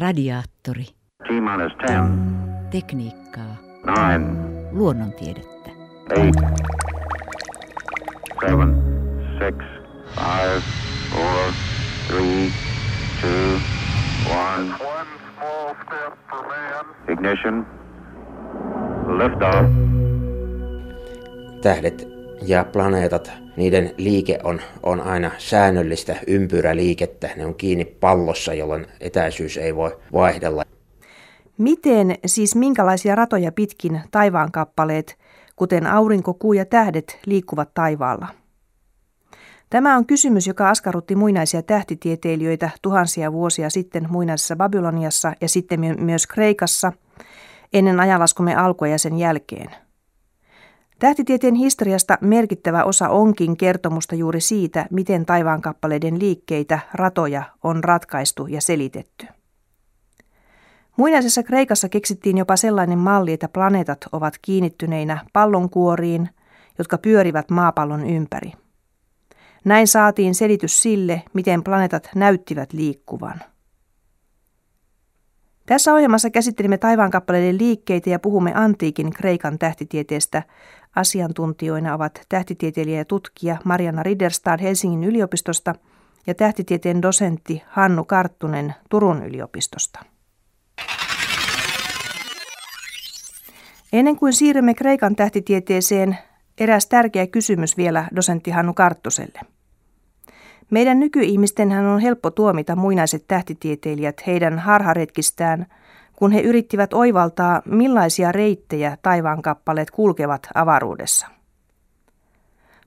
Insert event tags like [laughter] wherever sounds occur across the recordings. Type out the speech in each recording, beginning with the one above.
Radiaattori. T-minus 10, Tekniikkaa. 9, Luonnontiedettä. 8, 7, 6, 5, 4, 3, 2, 1. One small step for man. Ignition. Liftoff. tähdet ja planeetat, niiden liike on, on aina säännöllistä ympyräliikettä. Ne on kiinni pallossa, jolloin etäisyys ei voi vaihdella. Miten, siis minkälaisia ratoja pitkin taivaankappaleet, kuten aurinko, kuu ja tähdet, liikkuvat taivaalla? Tämä on kysymys, joka askarrutti muinaisia tähtitieteilijöitä tuhansia vuosia sitten muinaisessa Babyloniassa ja sitten my- myös Kreikassa ennen ajanlaskumme alkua ja sen jälkeen. Tähtitieteen historiasta merkittävä osa onkin kertomusta juuri siitä, miten taivaankappaleiden liikkeitä, ratoja on ratkaistu ja selitetty. Muinaisessa Kreikassa keksittiin jopa sellainen malli, että planeetat ovat kiinnittyneinä pallonkuoriin, jotka pyörivät maapallon ympäri. Näin saatiin selitys sille, miten planeetat näyttivät liikkuvan. Tässä ohjelmassa käsittelimme taivaankappaleiden liikkeitä ja puhumme antiikin Kreikan tähtitieteestä. Asiantuntijoina ovat tähtitieteilijä ja tutkija Mariana Ridderstad Helsingin yliopistosta ja tähtitieteen dosentti Hannu Karttunen Turun yliopistosta. Ennen kuin siirrymme Kreikan tähtitieteeseen, eräs tärkeä kysymys vielä dosentti Hannu Karttuselle. Meidän nykyihmistenhän on helppo tuomita muinaiset tähtitieteilijät heidän harharetkistään, kun he yrittivät oivaltaa, millaisia reittejä taivaankappaleet kulkevat avaruudessa.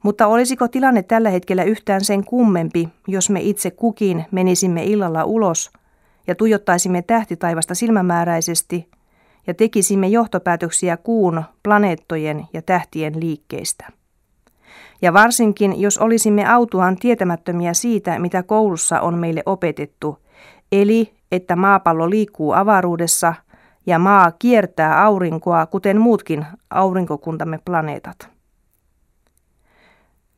Mutta olisiko tilanne tällä hetkellä yhtään sen kummempi, jos me itse kukin menisimme illalla ulos ja tuijottaisimme tähtitaivasta silmämääräisesti ja tekisimme johtopäätöksiä kuun, planeettojen ja tähtien liikkeistä? Ja varsinkin, jos olisimme autuaan tietämättömiä siitä, mitä koulussa on meille opetettu, eli että maapallo liikkuu avaruudessa ja maa kiertää aurinkoa, kuten muutkin aurinkokuntamme planeetat.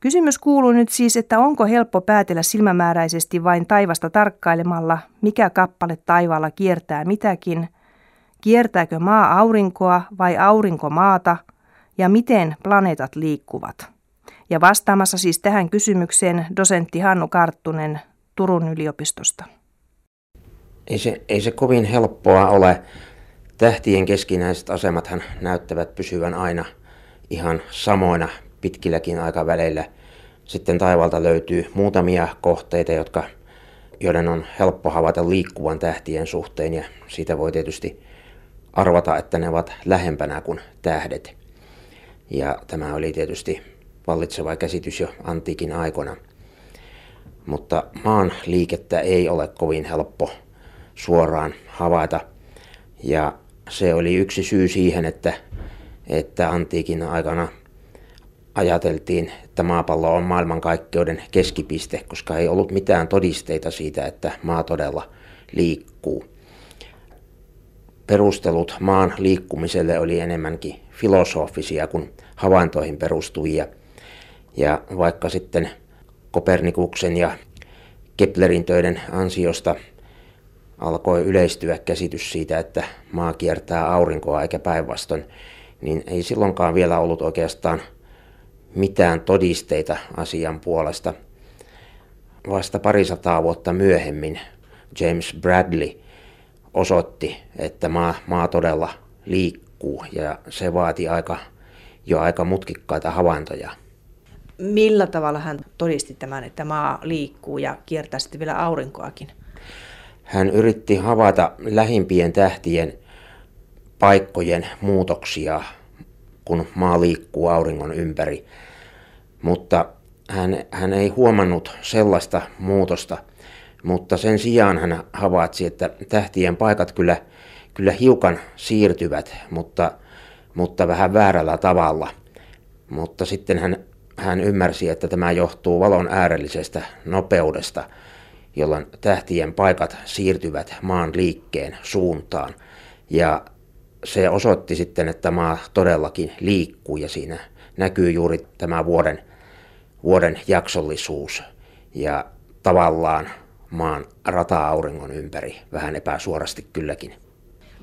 Kysymys kuuluu nyt siis, että onko helppo päätellä silmämääräisesti vain taivasta tarkkailemalla, mikä kappale taivaalla kiertää mitäkin, kiertääkö maa aurinkoa vai aurinko maata ja miten planeetat liikkuvat. Ja vastaamassa siis tähän kysymykseen dosentti Hannu Karttunen Turun yliopistosta. Ei se, ei se kovin helppoa ole. Tähtien keskinäiset asemathan näyttävät pysyvän aina ihan samoina pitkilläkin aikaväleillä. Sitten taivalta löytyy muutamia kohteita, jotka, joiden on helppo havaita liikkuvan tähtien suhteen ja siitä voi tietysti arvata, että ne ovat lähempänä kuin tähdet. Ja tämä oli tietysti vallitseva käsitys jo antiikin aikoina. Mutta maan liikettä ei ole kovin helppo suoraan havaita. Ja se oli yksi syy siihen, että, että antiikin aikana ajateltiin, että maapallo on maailmankaikkeuden keskipiste, koska ei ollut mitään todisteita siitä, että maa todella liikkuu. Perustelut maan liikkumiselle oli enemmänkin filosofisia kuin havaintoihin perustuvia. Ja vaikka sitten Kopernikuksen ja Keplerin töiden ansiosta alkoi yleistyä käsitys siitä, että maa kiertää aurinkoa eikä päinvastoin, niin ei silloinkaan vielä ollut oikeastaan mitään todisteita asian puolesta. Vasta parisataa vuotta myöhemmin James Bradley osoitti, että maa, maa todella liikkuu ja se vaati aika, jo aika mutkikkaita havaintoja. Millä tavalla hän todisti tämän, että maa liikkuu ja kiertää sitten vielä aurinkoakin? Hän yritti havaita lähimpien tähtien paikkojen muutoksia, kun maa liikkuu auringon ympäri. Mutta hän, hän ei huomannut sellaista muutosta, mutta sen sijaan hän havaitsi, että tähtien paikat kyllä, kyllä hiukan siirtyvät, mutta, mutta vähän väärällä tavalla. Mutta sitten hän, hän ymmärsi, että tämä johtuu valon äärellisestä nopeudesta, jolloin tähtien paikat siirtyvät maan liikkeen suuntaan. Ja se osoitti sitten, että maa todellakin liikkuu ja siinä näkyy juuri tämä vuoden, vuoden jaksollisuus. Ja tavallaan maan rata-auringon ympäri, vähän epäsuorasti kylläkin.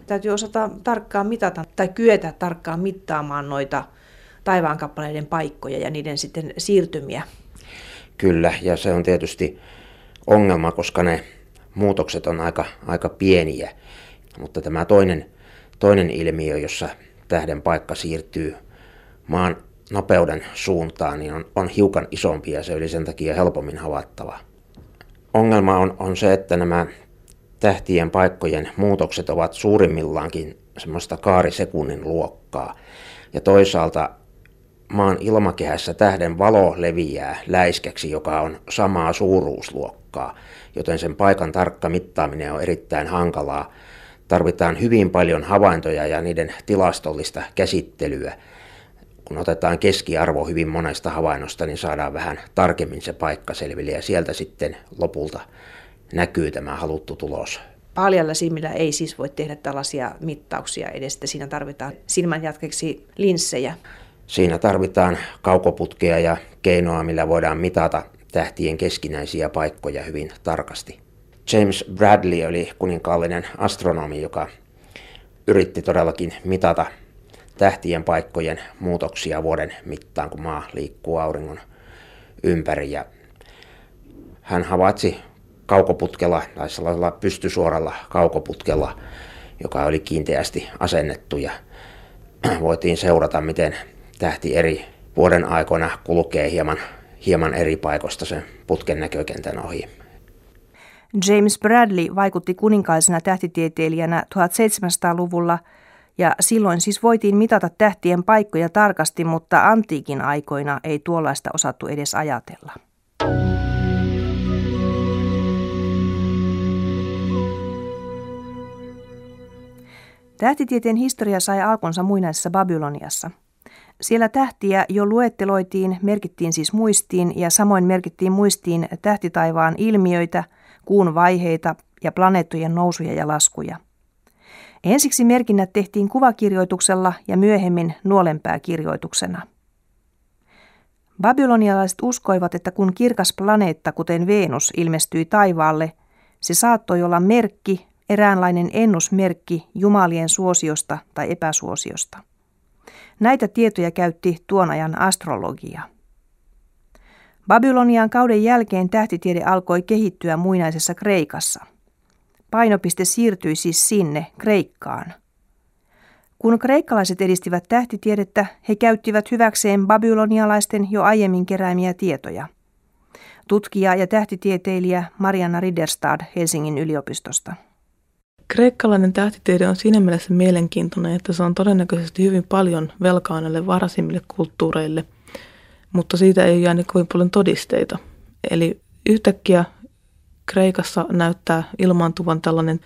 Täytyy osata tarkkaan mitata tai kyetä tarkkaan mittaamaan noita taivaankappaleiden paikkoja ja niiden sitten siirtymiä. Kyllä, ja se on tietysti ongelma, koska ne muutokset on aika, aika pieniä. Mutta tämä toinen, toinen ilmiö, jossa tähden paikka siirtyy maan nopeuden suuntaan, niin on, on hiukan isompi ja se oli sen takia helpommin havaittava. Ongelma on, on se, että nämä tähtien paikkojen muutokset ovat suurimmillaankin semmoista kaarisekunnin luokkaa. Ja toisaalta maan ilmakehässä tähden valo leviää läiskäksi, joka on samaa suuruusluokkaa, joten sen paikan tarkka mittaaminen on erittäin hankalaa. Tarvitaan hyvin paljon havaintoja ja niiden tilastollista käsittelyä. Kun otetaan keskiarvo hyvin monesta havainnosta, niin saadaan vähän tarkemmin se paikka selville ja sieltä sitten lopulta näkyy tämä haluttu tulos. Paljalla silmillä ei siis voi tehdä tällaisia mittauksia edes, että siinä tarvitaan silmän jatkeksi linssejä. Siinä tarvitaan kaukoputkea ja keinoa, millä voidaan mitata tähtien keskinäisiä paikkoja hyvin tarkasti. James Bradley oli kuninkaallinen astronomi, joka yritti todellakin mitata tähtien paikkojen muutoksia vuoden mittaan, kun maa liikkuu auringon ympäri. Ja hän havaitsi kaukoputkella tai sellaisella pystysuoralla kaukoputkella, joka oli kiinteästi asennettu ja [clears throat] voitiin seurata, miten tähti eri vuoden aikoina kulkee hieman, hieman eri paikoista sen putken näkökentän ohi. James Bradley vaikutti kuninkaisena tähtitieteilijänä 1700-luvulla ja silloin siis voitiin mitata tähtien paikkoja tarkasti, mutta antiikin aikoina ei tuollaista osattu edes ajatella. Tähtitieteen historia sai alkunsa muinaisessa Babyloniassa. Siellä tähtiä jo luetteloitiin, merkittiin siis muistiin ja samoin merkittiin muistiin tähtitaivaan ilmiöitä, kuun vaiheita ja planeettojen nousuja ja laskuja. Ensiksi merkinnät tehtiin kuvakirjoituksella ja myöhemmin nuolenpääkirjoituksena. Babylonialaiset uskoivat, että kun kirkas planeetta, kuten Venus, ilmestyi taivaalle, se saattoi olla merkki eräänlainen ennusmerkki jumalien suosiosta tai epäsuosiosta. Näitä tietoja käytti tuon ajan astrologia. Babylonian kauden jälkeen tähtitiede alkoi kehittyä muinaisessa Kreikassa. Painopiste siirtyi siis sinne, Kreikkaan. Kun kreikkalaiset edistivät tähtitiedettä, he käyttivät hyväkseen babylonialaisten jo aiemmin keräämiä tietoja. Tutkija ja tähtitieteilijä Marianna Ridderstad Helsingin yliopistosta. Kreikkalainen tähtitiede on siinä mielessä mielenkiintoinen, että se on todennäköisesti hyvin paljon velkaa näille varasimmille kulttuureille, mutta siitä ei jäänyt kovin paljon todisteita. Eli yhtäkkiä Kreikassa näyttää ilmaantuvan tällainen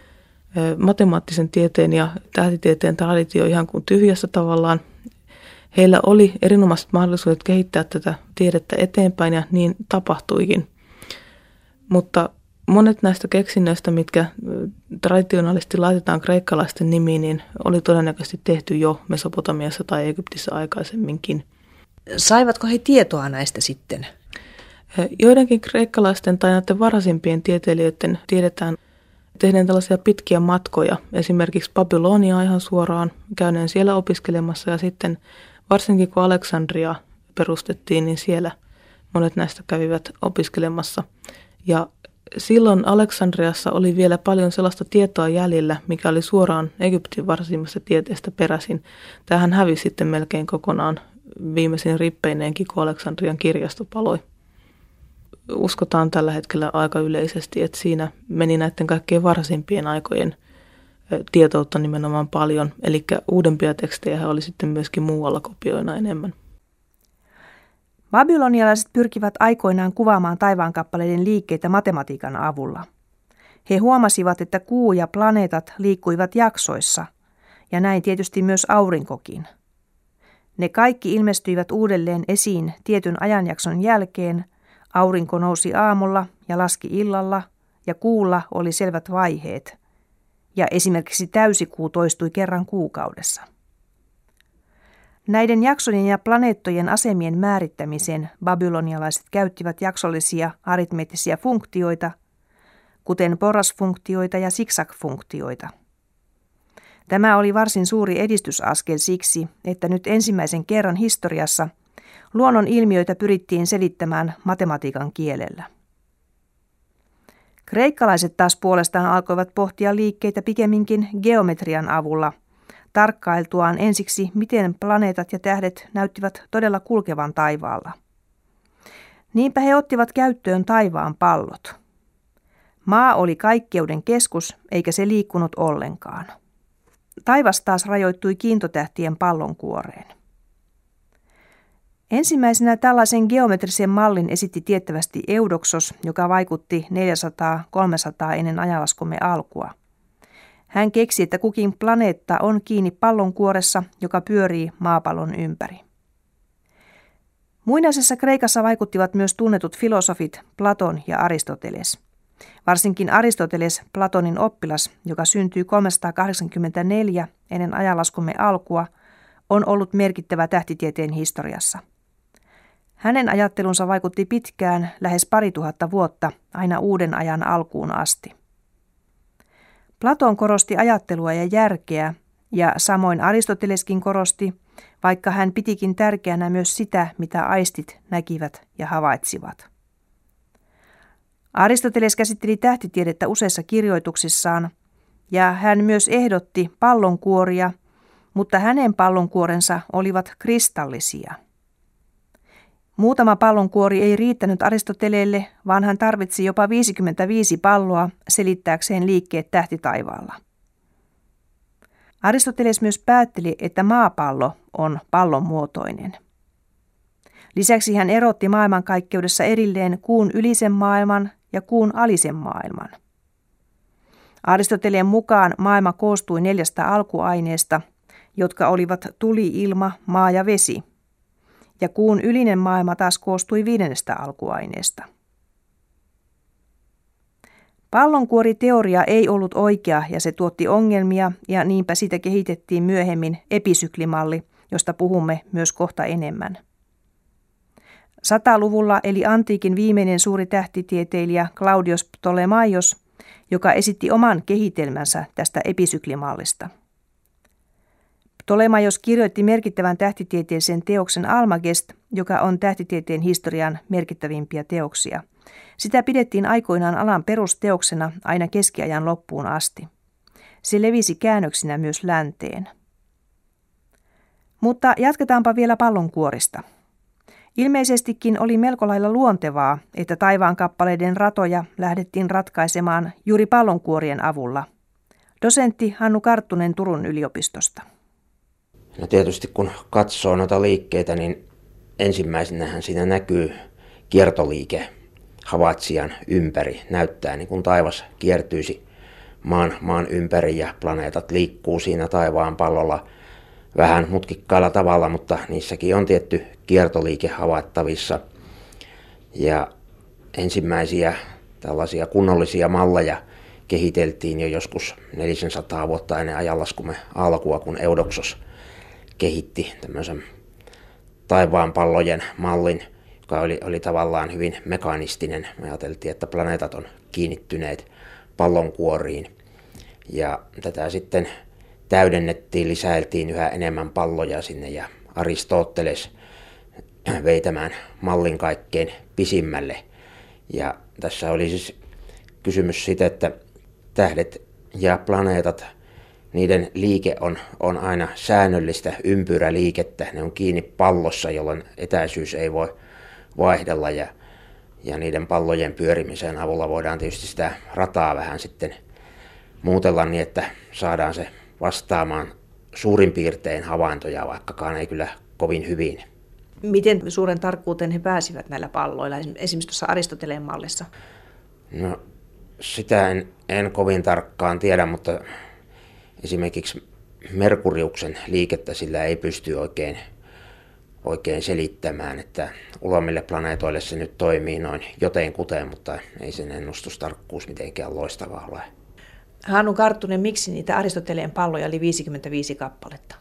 matemaattisen tieteen ja tähtitieteen traditio ihan kuin tyhjässä tavallaan. Heillä oli erinomaiset mahdollisuudet kehittää tätä tiedettä eteenpäin ja niin tapahtuikin. Mutta monet näistä keksinnöistä, mitkä traditionaalisesti laitetaan kreikkalaisten nimiin, niin oli todennäköisesti tehty jo Mesopotamiassa tai Egyptissä aikaisemminkin. Saivatko he tietoa näistä sitten? Joidenkin kreikkalaisten tai näiden varhaisimpien tieteilijöiden tiedetään tehdään tällaisia pitkiä matkoja, esimerkiksi Babylonia ihan suoraan, käyneen siellä opiskelemassa ja sitten varsinkin kun Aleksandria perustettiin, niin siellä monet näistä kävivät opiskelemassa. Ja silloin Aleksandriassa oli vielä paljon sellaista tietoa jäljellä, mikä oli suoraan Egyptin varsimmasta tieteestä peräisin. Tähän hävisi sitten melkein kokonaan viimeisin rippeineenkin, kun Aleksandrian kirjasto paloi. Uskotaan tällä hetkellä aika yleisesti, että siinä meni näiden kaikkein varsimpien aikojen tietoutta nimenomaan paljon. Eli uudempia tekstejä oli sitten myöskin muualla kopioina enemmän. Babylonialaiset pyrkivät aikoinaan kuvaamaan taivaankappaleiden liikkeitä matematiikan avulla. He huomasivat, että kuu ja planeetat liikkuivat jaksoissa, ja näin tietysti myös aurinkokin. Ne kaikki ilmestyivät uudelleen esiin tietyn ajanjakson jälkeen, aurinko nousi aamulla ja laski illalla, ja kuulla oli selvät vaiheet, ja esimerkiksi täysikuu toistui kerran kuukaudessa. Näiden jaksojen ja planeettojen asemien määrittämiseen babylonialaiset käyttivät jaksollisia aritmeettisia funktioita, kuten porrasfunktioita ja siksakfunktioita. Tämä oli varsin suuri edistysaskel siksi, että nyt ensimmäisen kerran historiassa luonnon ilmiöitä pyrittiin selittämään matematiikan kielellä. Kreikkalaiset taas puolestaan alkoivat pohtia liikkeitä pikemminkin geometrian avulla, tarkkailtuaan ensiksi, miten planeetat ja tähdet näyttivät todella kulkevan taivaalla. Niinpä he ottivat käyttöön taivaan pallot. Maa oli kaikkeuden keskus, eikä se liikkunut ollenkaan. Taivas taas rajoittui kiintotähtien pallonkuoreen. Ensimmäisenä tällaisen geometrisen mallin esitti tiettävästi Eudoxos, joka vaikutti 400-300 ennen ajalaskumme alkua. Hän keksi, että kukin planeetta on kiinni pallonkuoressa, joka pyörii maapallon ympäri. Muinaisessa Kreikassa vaikuttivat myös tunnetut filosofit Platon ja Aristoteles. Varsinkin Aristoteles, Platonin oppilas, joka syntyi 384 ennen ajanlaskumme alkua, on ollut merkittävä tähtitieteen historiassa – hänen ajattelunsa vaikutti pitkään, lähes pari tuhatta vuotta, aina uuden ajan alkuun asti. Platon korosti ajattelua ja järkeä, ja samoin Aristoteleskin korosti, vaikka hän pitikin tärkeänä myös sitä, mitä aistit näkivät ja havaitsivat. Aristoteles käsitteli tähtitiedettä useissa kirjoituksissaan, ja hän myös ehdotti pallonkuoria, mutta hänen pallonkuorensa olivat kristallisia. Muutama pallonkuori ei riittänyt Aristoteleelle, vaan hän tarvitsi jopa 55 palloa selittääkseen liikkeet tähtitaivaalla. Aristoteles myös päätteli, että maapallo on pallon muotoinen. Lisäksi hän erotti maailmankaikkeudessa erilleen kuun ylisen maailman ja kuun alisen maailman. Aristoteleen mukaan maailma koostui neljästä alkuaineesta, jotka olivat tuli, ilma, maa ja vesi – ja kuun ylinen maailma taas koostui viidennestä alkuaineesta. Pallonkuoriteoria ei ollut oikea ja se tuotti ongelmia ja niinpä siitä kehitettiin myöhemmin episyklimalli, josta puhumme myös kohta enemmän. Sataluvulla eli antiikin viimeinen suuri tähtitieteilijä Claudius Ptolemaios, joka esitti oman kehitelmänsä tästä episyklimallista – Tolemaios kirjoitti merkittävän tähtitieteellisen teoksen Almagest, joka on tähtitieteen historian merkittävimpiä teoksia. Sitä pidettiin aikoinaan alan perusteoksena aina keskiajan loppuun asti. Se levisi käännöksinä myös länteen. Mutta jatketaanpa vielä pallonkuorista. Ilmeisestikin oli melko lailla luontevaa, että taivaan kappaleiden ratoja lähdettiin ratkaisemaan juuri pallonkuorien avulla. Dosentti Hannu Karttunen Turun yliopistosta. No tietysti kun katsoo noita liikkeitä, niin ensimmäisenähän siinä näkyy kiertoliike havaitsijan ympäri. Näyttää niin kuin taivas kiertyisi maan, maan ympäri ja planeetat liikkuu siinä taivaan pallolla vähän mutkikkaalla tavalla, mutta niissäkin on tietty kiertoliike havaittavissa. Ja ensimmäisiä tällaisia kunnollisia malleja kehiteltiin jo joskus 400 vuotta ennen ajanlaskumme alkua, kun Eudoxos – kehitti tämmöisen taivaanpallojen mallin, joka oli, oli tavallaan hyvin mekanistinen. Me ajateltiin, että planeetat on kiinnittyneet pallonkuoriin. Ja tätä sitten täydennettiin, lisäiltiin yhä enemmän palloja sinne ja Aristoteles vei tämän mallin kaikkein pisimmälle. Ja tässä oli siis kysymys siitä, että tähdet ja planeetat – niiden liike on, on aina säännöllistä ympyräliikettä. Ne on kiinni pallossa, jolloin etäisyys ei voi vaihdella ja, ja niiden pallojen pyörimisen avulla voidaan tietysti sitä rataa vähän sitten muutella niin, että saadaan se vastaamaan suurin piirtein havaintoja, vaikkakaan ei kyllä kovin hyvin. Miten suuren tarkkuuteen he pääsivät näillä palloilla, esimerkiksi tuossa Aristoteleen mallissa? No, sitä en, en kovin tarkkaan tiedä, mutta esimerkiksi Merkuriuksen liikettä sillä ei pysty oikein, oikein selittämään, että ulomille planeetoille se nyt toimii noin joten kuten, mutta ei sen ennustustarkkuus mitenkään loistava ole. Hannu Karttunen, miksi niitä Aristoteleen palloja oli 55 kappaletta?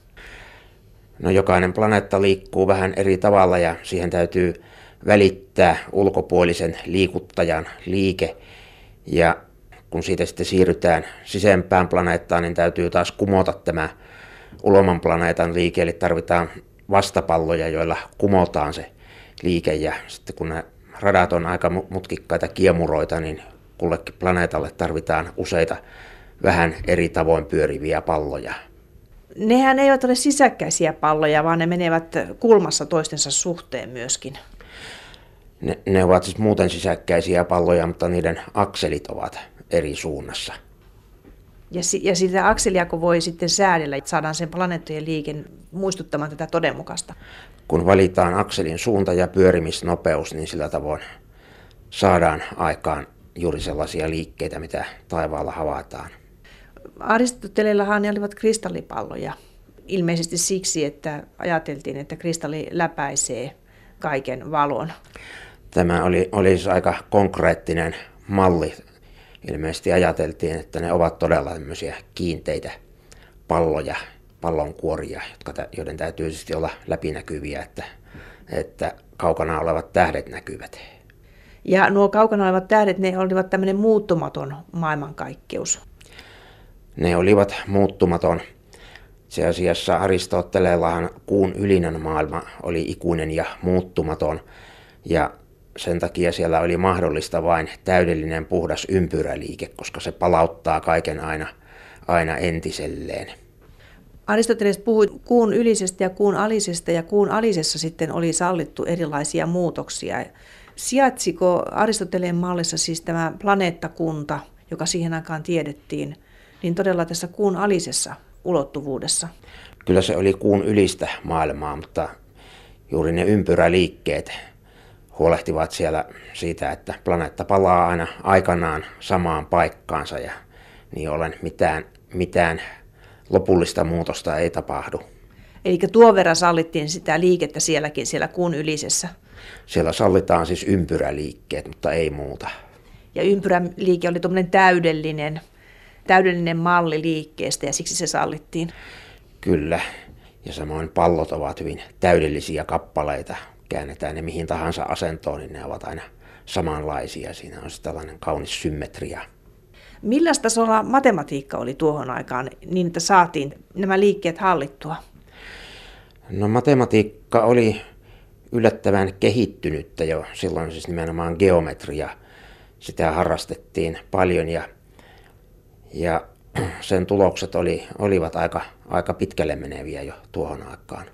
No jokainen planeetta liikkuu vähän eri tavalla ja siihen täytyy välittää ulkopuolisen liikuttajan liike. Ja kun siitä sitten siirrytään sisempään planeettaan, niin täytyy taas kumota tämä uloman planeetan liike, eli tarvitaan vastapalloja, joilla kumotaan se liike, ja sitten kun ne radat on aika mutkikkaita kiemuroita, niin kullekin planeetalle tarvitaan useita vähän eri tavoin pyöriviä palloja. Nehän eivät ole sisäkkäisiä palloja, vaan ne menevät kulmassa toistensa suhteen myöskin. Ne, ne ovat siis muuten sisäkkäisiä palloja, mutta niiden akselit ovat eri suunnassa. Ja, si- ja sitä akselia kun voi sitten säädellä, että saadaan sen planeettojen liiken muistuttamaan tätä todenmukasta. Kun valitaan akselin suunta ja pyörimisnopeus, niin sillä tavoin saadaan aikaan juuri sellaisia liikkeitä, mitä taivaalla havaitaan. Aristotelellahan ne olivat kristallipalloja. Ilmeisesti siksi, että ajateltiin, että kristalli läpäisee kaiken valon. Tämä oli, oli siis aika konkreettinen malli. Ilmeisesti ajateltiin, että ne ovat todella tämmöisiä kiinteitä palloja, pallonkuoria, jotka, joiden täytyy siis olla läpinäkyviä, että, että kaukana olevat tähdet näkyvät. Ja nuo kaukana olevat tähdet, ne olivat tämmöinen muuttumaton maailmankaikkeus. Ne olivat muuttumaton. Se asiassa Aristoteleellahan kuun ylinen maailma oli ikuinen ja muuttumaton, ja sen takia siellä oli mahdollista vain täydellinen puhdas ympyräliike, koska se palauttaa kaiken aina, aina entiselleen. Aristoteles puhui kuun ylisestä ja kuun alisesta, ja kuun alisessa sitten oli sallittu erilaisia muutoksia. Sijaitsiko Aristoteleen mallissa siis tämä planeettakunta, joka siihen aikaan tiedettiin, niin todella tässä kuun alisessa ulottuvuudessa? Kyllä se oli kuun ylistä maailmaa, mutta juuri ne ympyräliikkeet huolehtivat siellä siitä, että planeetta palaa aina aikanaan samaan paikkaansa ja niin ollen mitään, mitään lopullista muutosta ei tapahdu. Eli tuon verran sallittiin sitä liikettä sielläkin, siellä kuun ylisessä. Siellä sallitaan siis ympyräliikkeet, mutta ei muuta. Ja ympyräliike oli tuommoinen täydellinen, täydellinen malli liikkeestä ja siksi se sallittiin. Kyllä. Ja samoin pallot ovat hyvin täydellisiä kappaleita. Käännetään ne mihin tahansa asentoon, niin ne ovat aina samanlaisia. Siinä on tällainen kaunis symmetria. Millä tasolla matematiikka oli tuohon aikaan niin, että saatiin nämä liikkeet hallittua? No matematiikka oli yllättävän kehittynyttä jo silloin siis nimenomaan geometria. Sitä harrastettiin paljon ja, ja sen tulokset oli, olivat aika, aika pitkälle meneviä jo tuohon aikaan.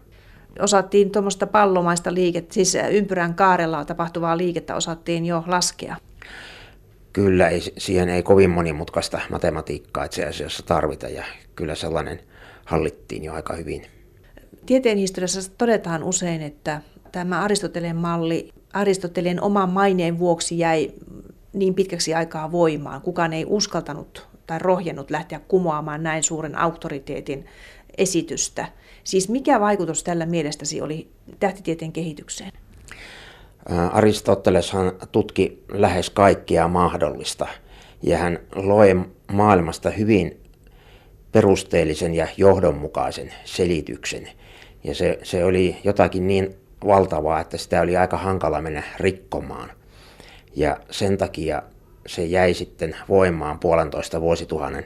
Osattiin tuommoista pallomaista liikettä, siis ympyrän kaarella tapahtuvaa liikettä osattiin jo laskea. Kyllä, ei, siihen ei kovin monimutkaista matematiikkaa itse asiassa tarvita ja kyllä sellainen hallittiin jo aika hyvin. Tieteen historiassa todetaan usein, että tämä Aristoteleen malli Aristoteleen oman maineen vuoksi jäi niin pitkäksi aikaa voimaan. Kukaan ei uskaltanut tai rohjennut lähteä kumoamaan näin suuren auktoriteetin esitystä. Siis mikä vaikutus tällä mielestäsi oli tähtitieteen kehitykseen? Aristoteleshan tutki lähes kaikkia mahdollista ja hän loi maailmasta hyvin perusteellisen ja johdonmukaisen selityksen. Ja se, se oli jotakin niin valtavaa, että sitä oli aika hankala mennä rikkomaan. Ja sen takia se jäi sitten voimaan puolentoista vuosituhannen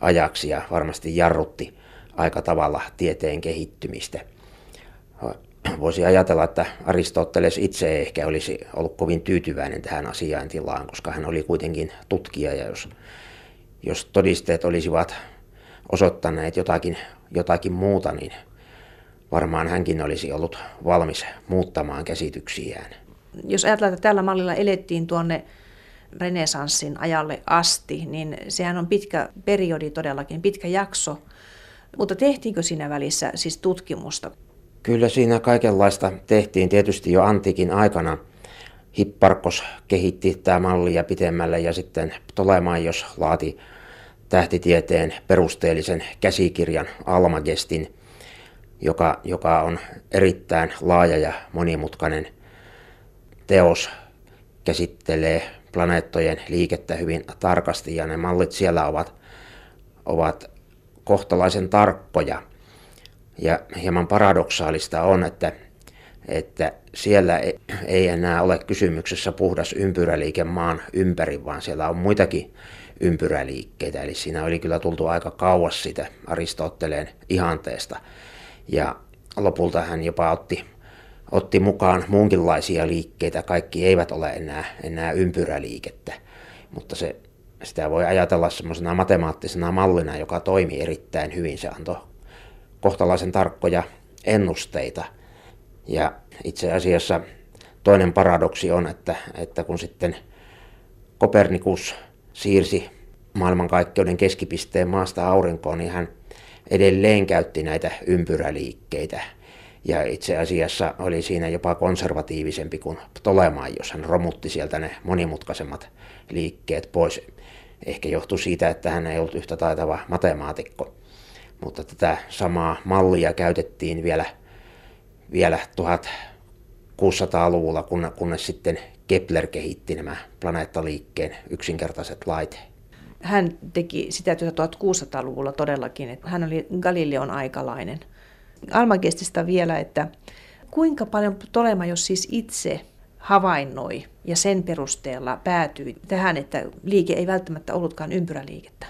ajaksi ja varmasti jarrutti aika tavalla tieteen kehittymistä. Voisi ajatella, että Aristoteles itse ei ehkä olisi ollut kovin tyytyväinen tähän asiaintilaan, koska hän oli kuitenkin tutkija ja jos, jos todisteet olisivat osoittaneet jotakin, jotakin muuta, niin varmaan hänkin olisi ollut valmis muuttamaan käsityksiään. Jos ajatellaan, että tällä mallilla elettiin tuonne renesanssin ajalle asti, niin sehän on pitkä periodi todellakin, pitkä jakso. Mutta tehtiinkö siinä välissä siis tutkimusta? Kyllä siinä kaikenlaista tehtiin tietysti jo antiikin aikana. Hipparkos kehitti tämä mallia pitemmälle ja sitten Ptolemaios laati tähtitieteen perusteellisen käsikirjan Almagestin, joka, joka on erittäin laaja ja monimutkainen teos, käsittelee planeettojen liikettä hyvin tarkasti ja ne mallit siellä ovat, ovat kohtalaisen tarkkoja. Ja hieman paradoksaalista on, että, että siellä ei enää ole kysymyksessä puhdas ympyräliike maan ympäri, vaan siellä on muitakin ympyräliikkeitä. Eli siinä oli kyllä tultu aika kauas siitä Aristoteleen ihanteesta. Ja lopulta hän jopa otti, otti mukaan muunkinlaisia liikkeitä. Kaikki eivät ole enää, enää ympyräliikettä, mutta se, sitä voi ajatella semmoisena matemaattisena mallina, joka toimi erittäin hyvin. Se antoi kohtalaisen tarkkoja ennusteita. Ja itse asiassa toinen paradoksi on, että, että kun sitten Kopernikus siirsi maailmankaikkeuden keskipisteen maasta aurinkoon, niin hän edelleen käytti näitä ympyräliikkeitä. Ja itse asiassa oli siinä jopa konservatiivisempi kuin jos Hän romutti sieltä ne monimutkaisemmat liikkeet pois. Ehkä johtui siitä, että hän ei ollut yhtä taitava matemaatikko. Mutta tätä samaa mallia käytettiin vielä, vielä 1600-luvulla, kunnes sitten Kepler kehitti nämä planeettaliikkeen yksinkertaiset laitteet. Hän teki sitä työtä 1600-luvulla todellakin, että hän oli Galileon aikalainen. Almagestista vielä, että kuinka paljon Tolema, jos siis itse havainnoi ja sen perusteella päätyi tähän, että liike ei välttämättä ollutkaan ympyräliikettä?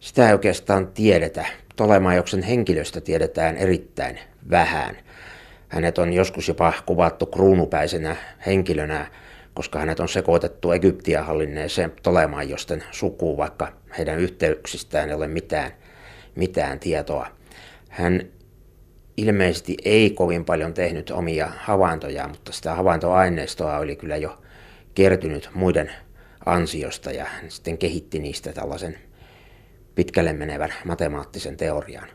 Sitä ei oikeastaan tiedetä. Tolemajoksen henkilöstä tiedetään erittäin vähän. Hänet on joskus jopa kuvattu kruunupäisenä henkilönä, koska hänet on sekoitettu Egyptiä hallinneeseen Tolemajosten sukuun, vaikka heidän yhteyksistään ei ole mitään, mitään tietoa. Hän ilmeisesti ei kovin paljon tehnyt omia havaintoja, mutta sitä havaintoaineistoa oli kyllä jo kertynyt muiden ansiosta ja hän sitten kehitti niistä tällaisen pitkälle menevän matemaattisen teorian.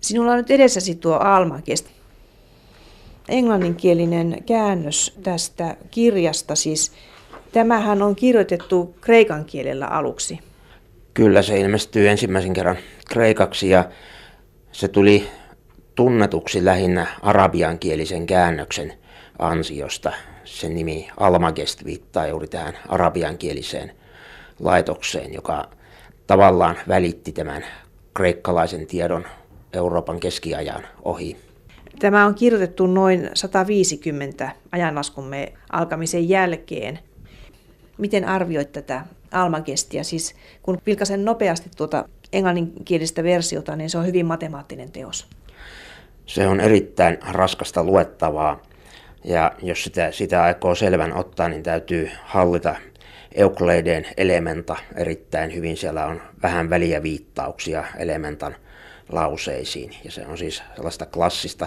Sinulla on nyt edessäsi tuo Almakest. Englanninkielinen käännös tästä kirjasta, siis tämähän on kirjoitettu kreikan kielellä aluksi. Kyllä, se ilmestyy ensimmäisen kerran kreikaksi ja se tuli tunnetuksi lähinnä arabiankielisen käännöksen ansiosta. Sen nimi Almagest viittaa juuri tähän arabiankieliseen laitokseen, joka tavallaan välitti tämän kreikkalaisen tiedon Euroopan keskiajan ohi. Tämä on kirjoitettu noin 150 ajanlaskumme alkamisen jälkeen. Miten arvioit tätä Almagestia? Siis kun vilkasen nopeasti tuota englanninkielistä versiota, niin se on hyvin matemaattinen teos. Se on erittäin raskasta luettavaa ja jos sitä, sitä aikoo selvän ottaa, niin täytyy hallita Euclideen elementa erittäin hyvin. Siellä on vähän väliä viittauksia elementan lauseisiin. Ja se on siis sellaista klassista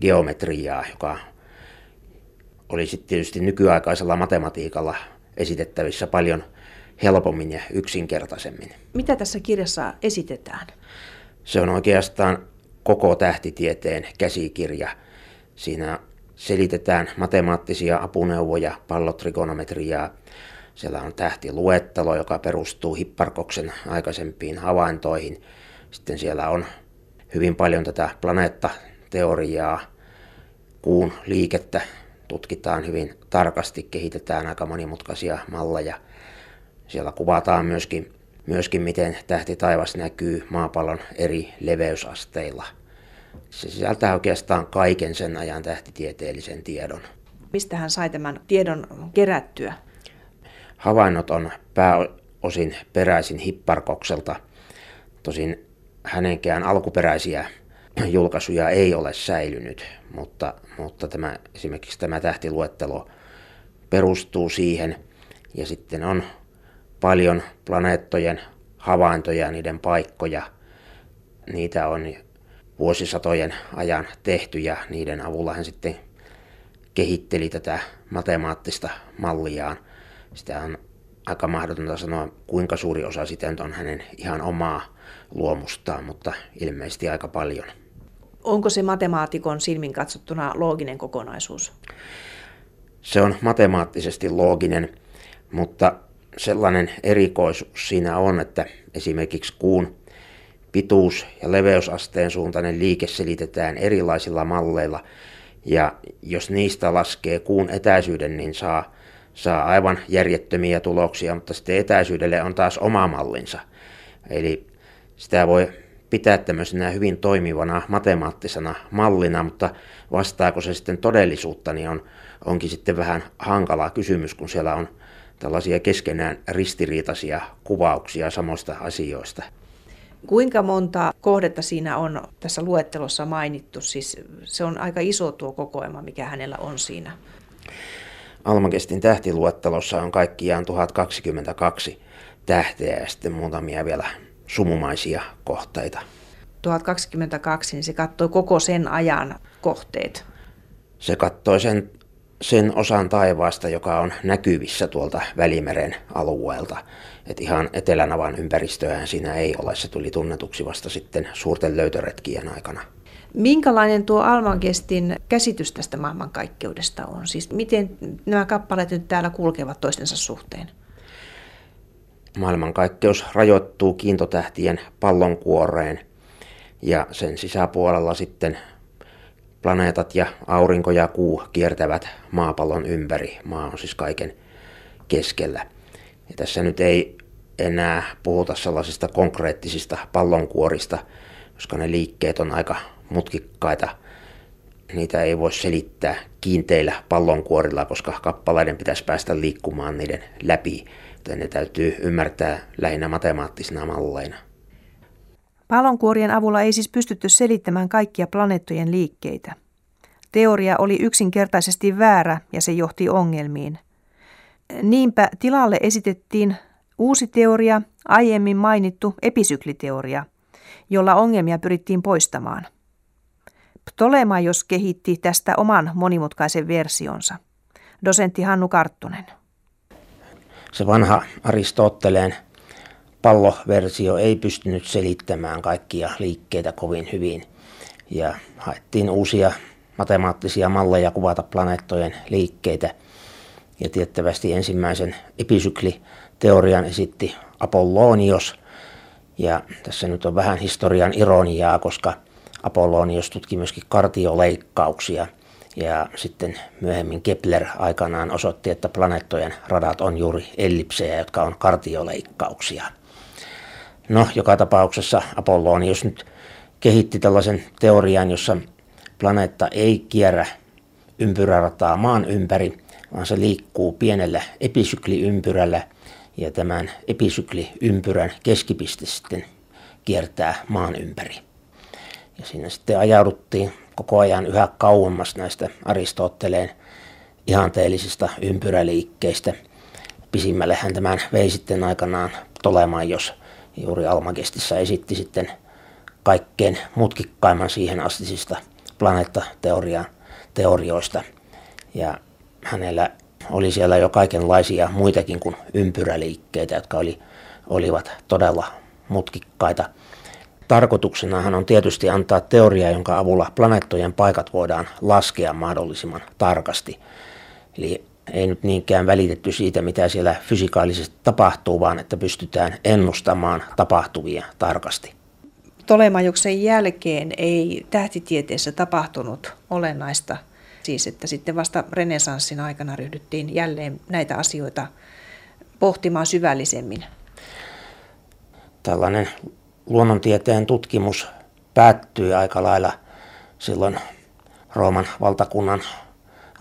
geometriaa, joka oli sitten tietysti nykyaikaisella matematiikalla esitettävissä paljon helpommin ja yksinkertaisemmin. Mitä tässä kirjassa esitetään? Se on oikeastaan koko tähtitieteen käsikirja. Siinä selitetään matemaattisia apuneuvoja, pallotrigonometriaa, siellä on tähtiluettelo, joka perustuu Hipparkoksen aikaisempiin havaintoihin. Sitten siellä on hyvin paljon tätä planeettateoriaa, kuun liikettä tutkitaan hyvin tarkasti, kehitetään aika monimutkaisia malleja. Siellä kuvataan myöskin, myöskin miten tähti taivas näkyy maapallon eri leveysasteilla. Se sisältää oikeastaan kaiken sen ajan tähtitieteellisen tiedon. Mistä hän sai tämän tiedon kerättyä? havainnot on pääosin peräisin Hipparkokselta. Tosin hänenkään alkuperäisiä julkaisuja ei ole säilynyt, mutta, mutta tämä, esimerkiksi tämä tähtiluettelo perustuu siihen. Ja sitten on paljon planeettojen havaintoja ja niiden paikkoja. Niitä on vuosisatojen ajan tehty ja niiden avulla hän sitten kehitteli tätä matemaattista malliaan – sitä on aika mahdotonta sanoa, kuinka suuri osa sitä on hänen ihan omaa luomustaan, mutta ilmeisesti aika paljon. Onko se matemaatikon silmin katsottuna looginen kokonaisuus? Se on matemaattisesti looginen, mutta sellainen erikoisuus siinä on, että esimerkiksi kuun pituus- ja leveysasteen suuntainen liike selitetään erilaisilla malleilla, ja jos niistä laskee kuun etäisyyden, niin saa saa aivan järjettömiä tuloksia, mutta sitten etäisyydelle on taas oma mallinsa. Eli sitä voi pitää tämmöisenä hyvin toimivana matemaattisena mallina, mutta vastaako se sitten todellisuutta, niin on, onkin sitten vähän hankala kysymys, kun siellä on tällaisia keskenään ristiriitaisia kuvauksia samoista asioista. Kuinka monta kohdetta siinä on tässä luettelossa mainittu? Siis se on aika iso tuo kokoelma, mikä hänellä on siinä. Almakestin tähtiluettelossa on kaikkiaan 1022 tähteä ja sitten muutamia vielä sumumaisia kohteita. 1022, niin se katsoi koko sen ajan kohteet. Se katsoi sen, sen osan taivaasta, joka on näkyvissä tuolta Välimeren alueelta. Et ihan etelänavan ympäristöään siinä ei ole. Se tuli tunnetuksi vasta sitten suurten löytöretkien aikana. Minkälainen tuo Almankestin käsitys tästä maailmankaikkeudesta on? Siis miten nämä kappaleet nyt täällä kulkevat toistensa suhteen? Maailmankaikkeus rajoittuu kiintotähtien pallonkuoreen ja sen sisäpuolella sitten planeetat ja aurinko ja kuu kiertävät maapallon ympäri. Maa on siis kaiken keskellä. Ja tässä nyt ei enää puhuta sellaisista konkreettisista pallonkuorista, koska ne liikkeet on aika mutkikkaita. Niitä ei voi selittää kiinteillä pallonkuorilla, koska kappaleiden pitäisi päästä liikkumaan niiden läpi. Joten ne täytyy ymmärtää lähinnä matemaattisina malleina. Pallonkuorien avulla ei siis pystytty selittämään kaikkia planeettojen liikkeitä. Teoria oli yksinkertaisesti väärä ja se johti ongelmiin. Niinpä tilalle esitettiin uusi teoria, aiemmin mainittu episykliteoria, jolla ongelmia pyrittiin poistamaan. Ptolemaios kehitti tästä oman monimutkaisen versionsa. Dosentti Hannu Karttunen. Se vanha Aristoteleen palloversio ei pystynyt selittämään kaikkia liikkeitä kovin hyvin ja haettiin uusia matemaattisia malleja kuvata planeettojen liikkeitä. Ja tiettävästi ensimmäisen episykliteorian esitti Apollonios. Ja tässä nyt on vähän historian ironiaa, koska Apollonios tutki myöskin kartioleikkauksia. Ja sitten myöhemmin Kepler aikanaan osoitti, että planeettojen radat on juuri ellipsejä, jotka on kartioleikkauksia. No, joka tapauksessa Apollonius nyt kehitti tällaisen teorian, jossa planeetta ei kierrä ympyrärataa maan ympäri, vaan se liikkuu pienellä episykliympyrällä ja tämän episykliympyrän keskipiste sitten kiertää maan ympäri. Ja siinä sitten ajauduttiin koko ajan yhä kauemmas näistä Aristoteleen ihanteellisista ympyräliikkeistä. Pisimmälle hän tämän vei sitten aikanaan Tolemaan, jos juuri Almagestissa esitti sitten kaikkein mutkikkaimman siihen astisista planeettateorian teorioista. Ja hänellä oli siellä jo kaikenlaisia muitakin kuin ympyräliikkeitä, jotka oli, olivat todella mutkikkaita. Tarkoituksenahan on tietysti antaa teoria, jonka avulla planeettojen paikat voidaan laskea mahdollisimman tarkasti. Eli ei nyt niinkään välitetty siitä, mitä siellä fysikaalisesti tapahtuu, vaan että pystytään ennustamaan tapahtuvia tarkasti. Tolemajuksen jälkeen ei tähtitieteessä tapahtunut olennaista, siis että sitten vasta renesanssin aikana ryhdyttiin jälleen näitä asioita pohtimaan syvällisemmin. Tällainen luonnontieteen tutkimus päättyi aika lailla silloin Rooman valtakunnan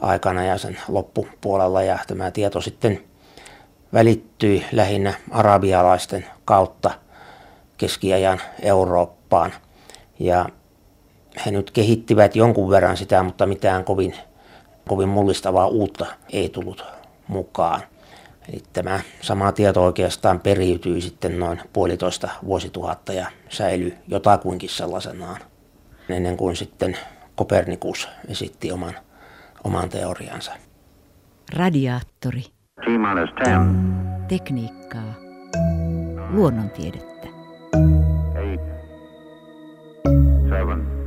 aikana ja sen loppupuolella ja tämä tieto sitten välittyi lähinnä arabialaisten kautta keskiajan Eurooppaan. Ja he nyt kehittivät jonkun verran sitä, mutta mitään kovin, kovin mullistavaa uutta ei tullut mukaan. Eli tämä sama tieto oikeastaan periytyi sitten noin puolitoista vuosituhatta ja säilyi jotakuinkin sellaisenaan, ennen kuin sitten Kopernikus esitti oman, oman teoriansa. Radiaattori. T-10, Tekniikkaa. Luonnontiedettä. 8, 7,